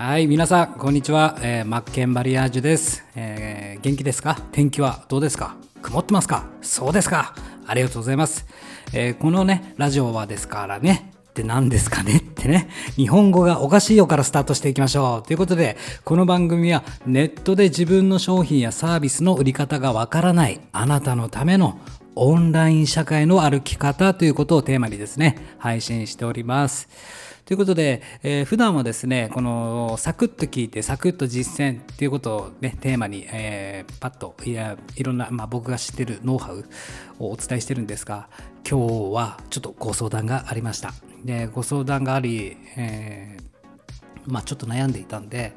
はい、皆さん、こんにちは。えーマッケンバリアージュです、えー元気ですか？天気はどうですか？曇ってますか？そうですかありがとうございます。えーこのね、ラジオはですからね、って何ですかね？ってね、日本語がおかしいよからスタートしていきましょう。ということで、この番組はネットで自分の商品やサービスの売り方がわからないあなたのためのオンライン社会の歩き方ということをテーマにですね、配信しております。ということで、えー普段はですね、このサクッと聞いて、サクッと実践っていうことをね、テーマに、えーパッといやいろんな、まあ、僕が知ってるノウハウをお伝えしてるんですが、今日はちょっとご相談がありました。で、ご相談があり、えーまあ、ちょっと悩んでいたんで、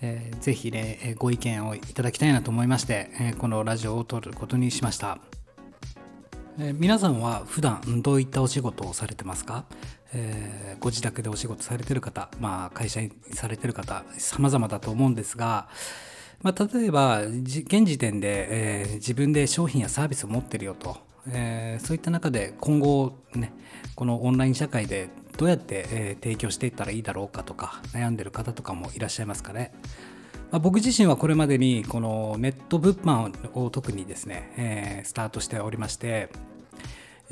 えーぜひね、ご意見をいただきたいなと思いまして、えこのラジオを撮ることにしました。皆さんは普段どういったお仕事をされてますか、えーご自宅でお仕事されてる方、まあ、会社員されてる方様々だと思うんですが、まあ、例えば現時点で、えー自分で商品やサービスを持ってるよと、えーそういった中で今後ねこのオンライン社会でどうやって、え提供していったらいいだろうかとか悩んでる方とかもいらっしゃいますかね。まあ、僕自身はこれまでにこのネット物販を特にですね、えスタートしておりまして、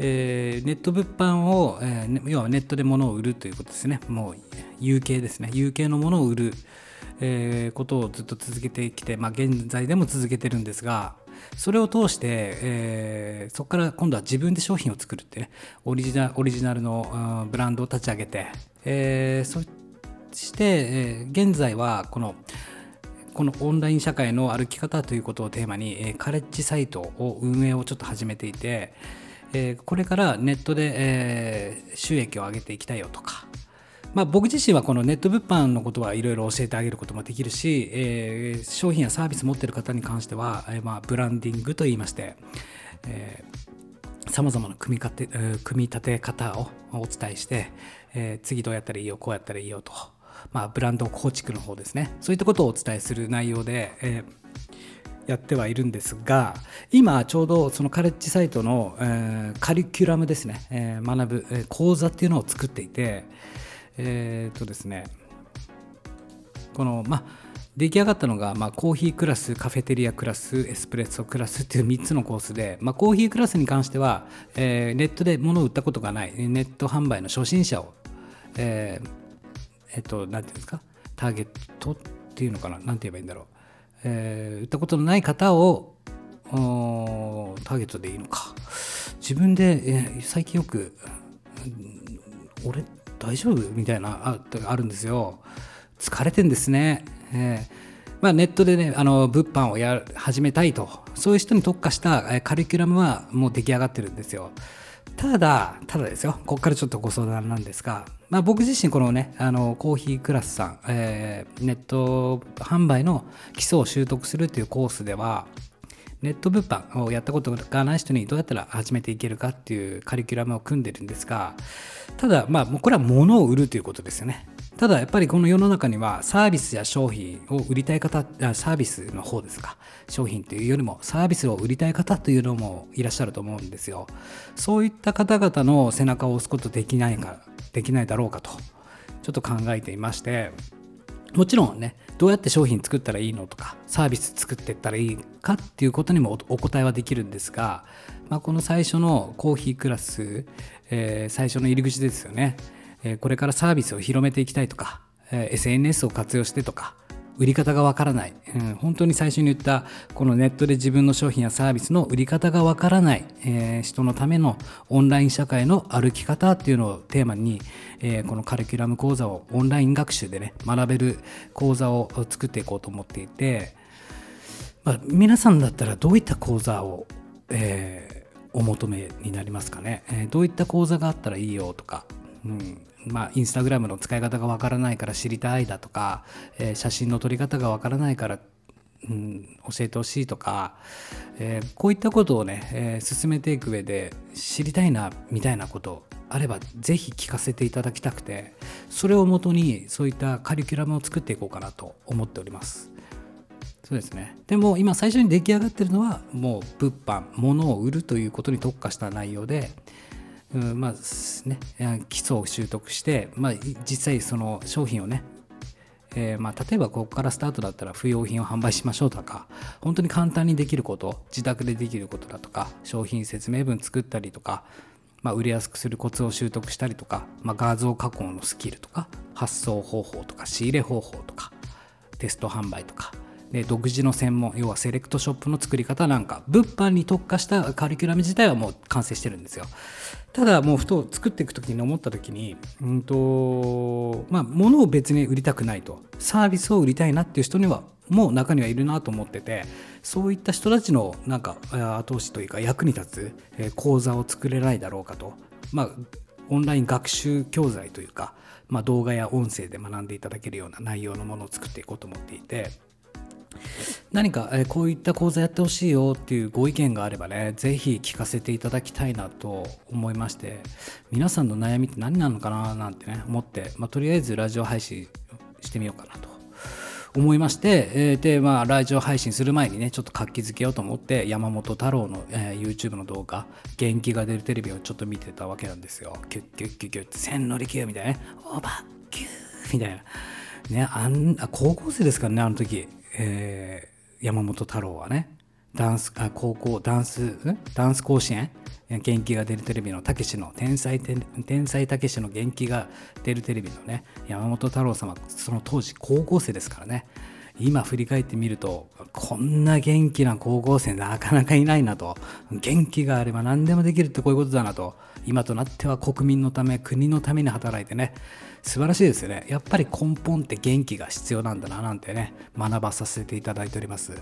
えーネット物販を、えー要はネットで物を売るということですね。もう有形ですね。有形のものを売る、えーことをずっと続けてきて、まあ、現在でも続けてるんですがそれを通して、えーそこから今度は自分で商品を作るってね。オリジナオリジナルのあーブランドを立ち上げて、えーそして、えー現在はこのこのオンライン社会の歩き方ということをテーマに、えーカレッジサイトを運営をちょっと始めていて、えーこれからネットで、えー収益を上げていきたいよとか、まあ、僕自身はこのネット物販のことはいろいろ教えてあげることもできるし、えー商品やサービス持ってる方に関しては、えーまあ、ブランディングといいまして、さまざまな組み立て組み立て方をお伝えして、えー次どうやったらいいよこうやったらいいよと、まあ、ブランド構築の方ですね。そういったことをお伝えする内容で、えーやってはいるんですが今ちょうどそのカレッジサイトの、えーカリキュラムですね、えー学ぶ、えー講座っていうのを作っていてえっとですねこのまあ出来上がったのが、まあ、コーヒークラスカフェテリアクラスエスプレッソクラスっていう3つのコースで、まあ、コーヒークラスに関しては、えーネットで物を売ったことがないネット販売の初心者を、えーえっと、なんていうんですか、ターゲットっていうのかな、なんて言えばいいんだろう。えー売ったことのない方を、ターゲットでいいのか。自分で、えー最近よく、俺大丈夫？みたいなああるんですよ。疲れてんですね。えーまあ、ネットでね、あの物販をや始めたいと、そういう人に特化したカリキュラムはもう出来上がってるんですよ。ただ、ただですよ、ここからちょっとご相談なんですが、まあ、僕自身、このね、あのコーヒークラスさん、えーネット販売の基礎を習得するっていうコースでは、ネット物販をやったことがない人にどうやったら始めていけるかっていうカリキュラムを組んでるんですが、ただ、まあ、これは物を売るということですよね。ただ、やっぱりこの世の中にはサービスや商品を売りたい方、サービスの方ですか、商品というよりもサービスを売りたい方というのもいらっしゃると思うんですよ。そういった方々の背中を押すことできないか、できないだろうかと、ちょっと考えていまして、もちろんね、どうやって商品作ったらいいのとか、サービス作っていったらいいかっていうことにもおお答えはできるんですが、まあ、この最初のコーヒークラス、えー最初の入り口ですよね、えこれからサービスを広めていきたいとか、え SNS を活用してとか、売り方がわからない、うん本当に最初に言ったこのネットで自分の商品やサービスの売り方がわからない、えー人のためのオンライン社会の歩き方っていうのをテーマに、えーこのカリキュラム講座をオンライン学習でね学べる講座を作っていこうと思っていて、まあ、皆さんだったらどういった講座を、えーお求めになりますかね、えどういった講座があったらいいよとか、うん。まあ、インスタグラムの使い方がわからないから知りたいだとか、えー写真の撮り方がわからないから、うん、教えてほしいとか、えーこういったことをね、えー進めていく上で知りたいなみたいなことあればぜひ聞かせていただきたくてそれをもとにそういったカリキュラムを作っていこうかなと思っております。そうですね。でも今最初に出来上がってるのはもう物販、物を売るということに特化した内容で、うん、まあね、基礎を習得して、まあ、実際その商品をね、えー、まあ、例えばここからスタートだったら不用品を販売しましょうとか本当に簡単にできること自宅でできることだとか商品説明文作ったりとか、まあ、売れやすくするコツを習得したりとか、まあ、画像加工のスキルとか発送方法とか仕入れ方法とかテスト販売とかで独自の専門要はセレクトショップの作り方なんか物販に特化したカリキュラム自体はもう完成してるんですよ。ただもうふと作っていく時に思った時にうんとまあ物を別に売りたくないと。サービスを売りたいなっていう人にはもう中にはいるなと思っててそういった人たちのなんか後押しというか役に立つ講座を作れないだろうかと。まあオンライン学習教材というか、まあ、動画や音声で学んでいただけるような内容のものを作っていこうと思っていて何か、えこういった講座やってほしいよっていうご意見があればね、ぜひ聞かせていただきたいなと思いまして、皆さんの悩みって何なのかななんてね、思って、まあ、とりあえずラジオ配信してみようかなと思いまして、えー、で、まあ、ラジオ配信する前にね、ちょっと活気づけようと思って、山本太郎の、えー、YouTube の動画、元気が出るテレビをちょっと見てたわけなんですよ。キュッキュッキュッキュッって、千利休みたいなね、オーバーキューみたいな。ね、あんあ高校生ですからね、あの時。えー、山本太郎はねダンスあ高校ダンスダンス甲子園？元気が出るテレビのたけしの天才天才たけしの元気が出るテレビのね山本太郎様その当時高校生ですからね。今振り返ってみるとこんな元気な高校生なかなかいないなと。元気があれば何でもできるってこういうことだなと。今となっては国民のため国のために働いてね。素晴らしいですよね。やっぱり根本って元気が必要なんだななんてね学ばさせていただいております。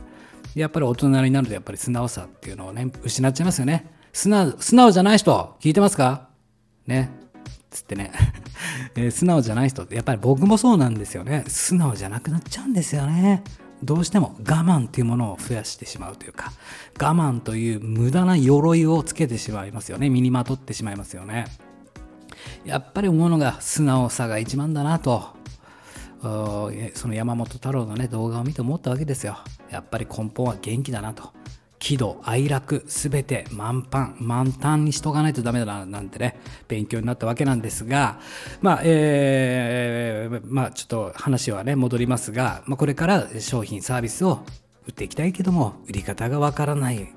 やっぱり大人になるとやっぱり素直さっていうのをね失っちゃいますよね。素直素直じゃない人聞いてますか？ね。つってね。えー、素直じゃない人ってやっぱり僕もそうなんですよね。素直じゃなくなっちゃうんですよね。どうしても。我慢っていうものを増やしてしまうというか。我慢という無駄な鎧をつけてしまいますよね。身にまとってしまいますよね。やっぱり思うのが素直さが一番だなと。その山本太郎のね動画を見て思ったわけですよ。やっぱり根本は元気だなと。喜怒哀楽すべて満帆満タンにしとかないとダメだななんてね勉強になったわけなんですがまあえー、まあちょっと話はね戻りますが、まあ、これから商品サービスを売っていきたいけども売り方がわからない。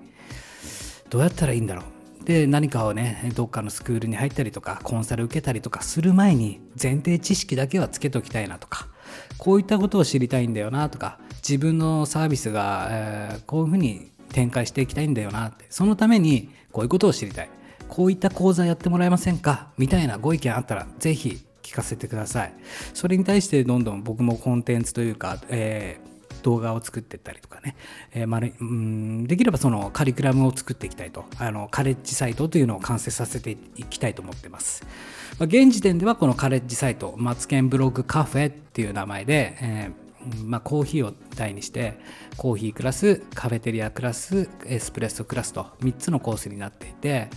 どうやったらいいんだろう。で何かをねどっかのスクールに入ったりとかコンサル受けたりとかする前に前提知識だけはつけときたいなとかこういったことを知りたいんだよなとか自分のサービスが、えー、こういうふうに展開していきたいんだよなって。そのためにこういうことを知りたい。こういった講座やってもらえませんか？みたいなご意見あったらぜひ聞かせてください。それに対してどんどん僕もコンテンツというか、えー、動画を作っていったりとかね、えーまるうんできればそのカリキュラムを作っていきたいと。あのカレッジサイトというのを完成させていきたいと思ってます、ま、現時点ではこのカレッジサイトマツケンブログカフェっていう名前で、えーまあ、コーヒーを題にしてコーヒークラスカフェテリアクラスエスプレッソクラスと3つのコースになっていて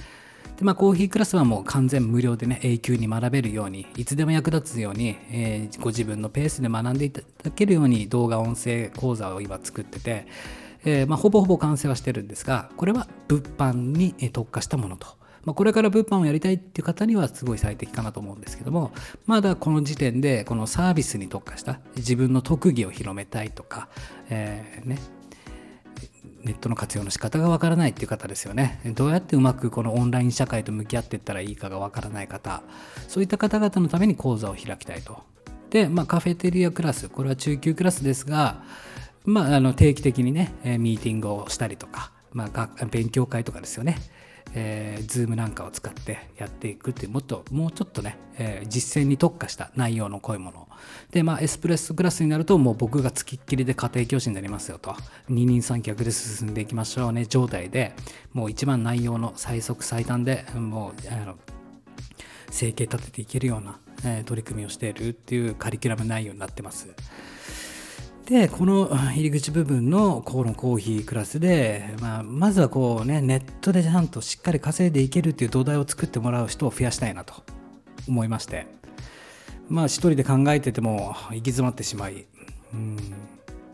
で、まあ、コーヒークラスはもう完全無料でね永久に学べるようにいつでも役立つように、えー、ご自分のペースで学んでいただけるように動画音声講座を今作ってて、えーまあ、ほぼほぼ完成はしてるんですがこれは物販に特化したものと。まあ、これから物販をやりたいっていう方にはすごい最適かなと思うんですけどもまだこの時点でこのサービスに特化した自分の特技を広めたいとか、えー、ねネットの活用の仕方がわからないっていう方ですよね。どうやってうまくこのオンライン社会と向き合っていったらいいかがわからない方、そういった方々のために講座を開きたいと。で、まあ、カフェテリアクラス、これは中級クラスですが、まあ、あの定期的にね、ミーティングをしたりとか、まあ、勉強会とかですよね。えー、Zoom なんかを使ってやっていくっていうもっともうちょっとね、えー、実践に特化した内容の濃いもの。でまあエスプレッソクラスになるともう僕がつきっきりで家庭教師になりますよと。二人三脚で進んでいきましょうね状態で。もう一番内容の最速最短でもうあの生計立てていけるような、えー、取り組みをしているっていうカリキュラム内容になってます。でこの入り口部分のこのコーヒークラスで、まあ、まずはこうねネットでちゃんとしっかり稼いでいけるっていう土台を作ってもらう人を増やしたいなと思いまして。まあ一人で考えてても行き詰まってしまい。うん。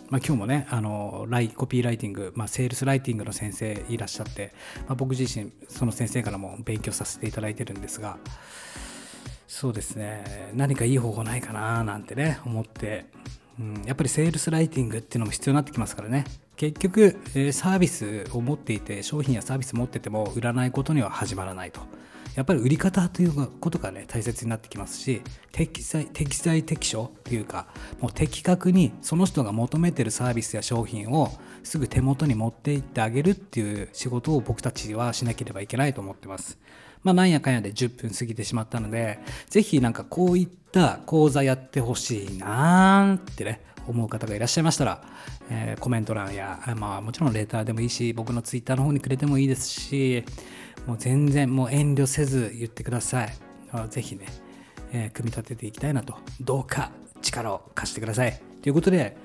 まあ、今日もねあのライコピーライティング、まあ、セールスライティングの先生いらっしゃって、まあ、僕自身その先生からも勉強させていただいてるんですがそうですね。何かいい方法ないかななんてね思って。うん、やっぱりセールスライティングっていうのも必要になってきますからね結局、えサービスを持っていて商品やサービス持ってても売らないことには始まらないとやっぱり売り方ということがね大切になってきますし適材適材適所というかもう的確にその人が求めてるサービスや商品をすぐ手元に持っていってあげるっていう仕事を僕たちはしなければいけないと思ってます。まあ、なんやかんやで10分過ぎてしまったので、ぜひなんかこういった講座やってほしいなーってね、思う方がいらっしゃいましたら、えーコメント欄や、まあもちろんレターでもいいし、僕のツイッターの方にくれてもいいですし、もう全然もう遠慮せず言ってください。ぜひね、えー組み立てていきたいなと、どうか力を貸してください。ということで、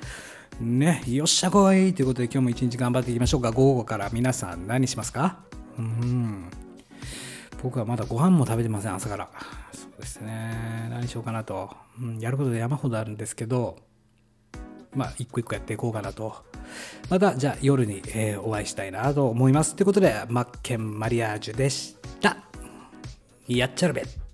ね、よっしゃこいということで今日も一日頑張っていきましょうか。午後から皆さん何しますか？うん。僕はまだご飯も食べてません、朝から。そうですね。何しようかなと。うん、やることで山ほどあるんですけど、まあ、一個一個やっていこうかなと。また、じゃあ夜に、えーお会いしたいなと思います。ということで、マッケンマリアージュでした。やっちゃるべ。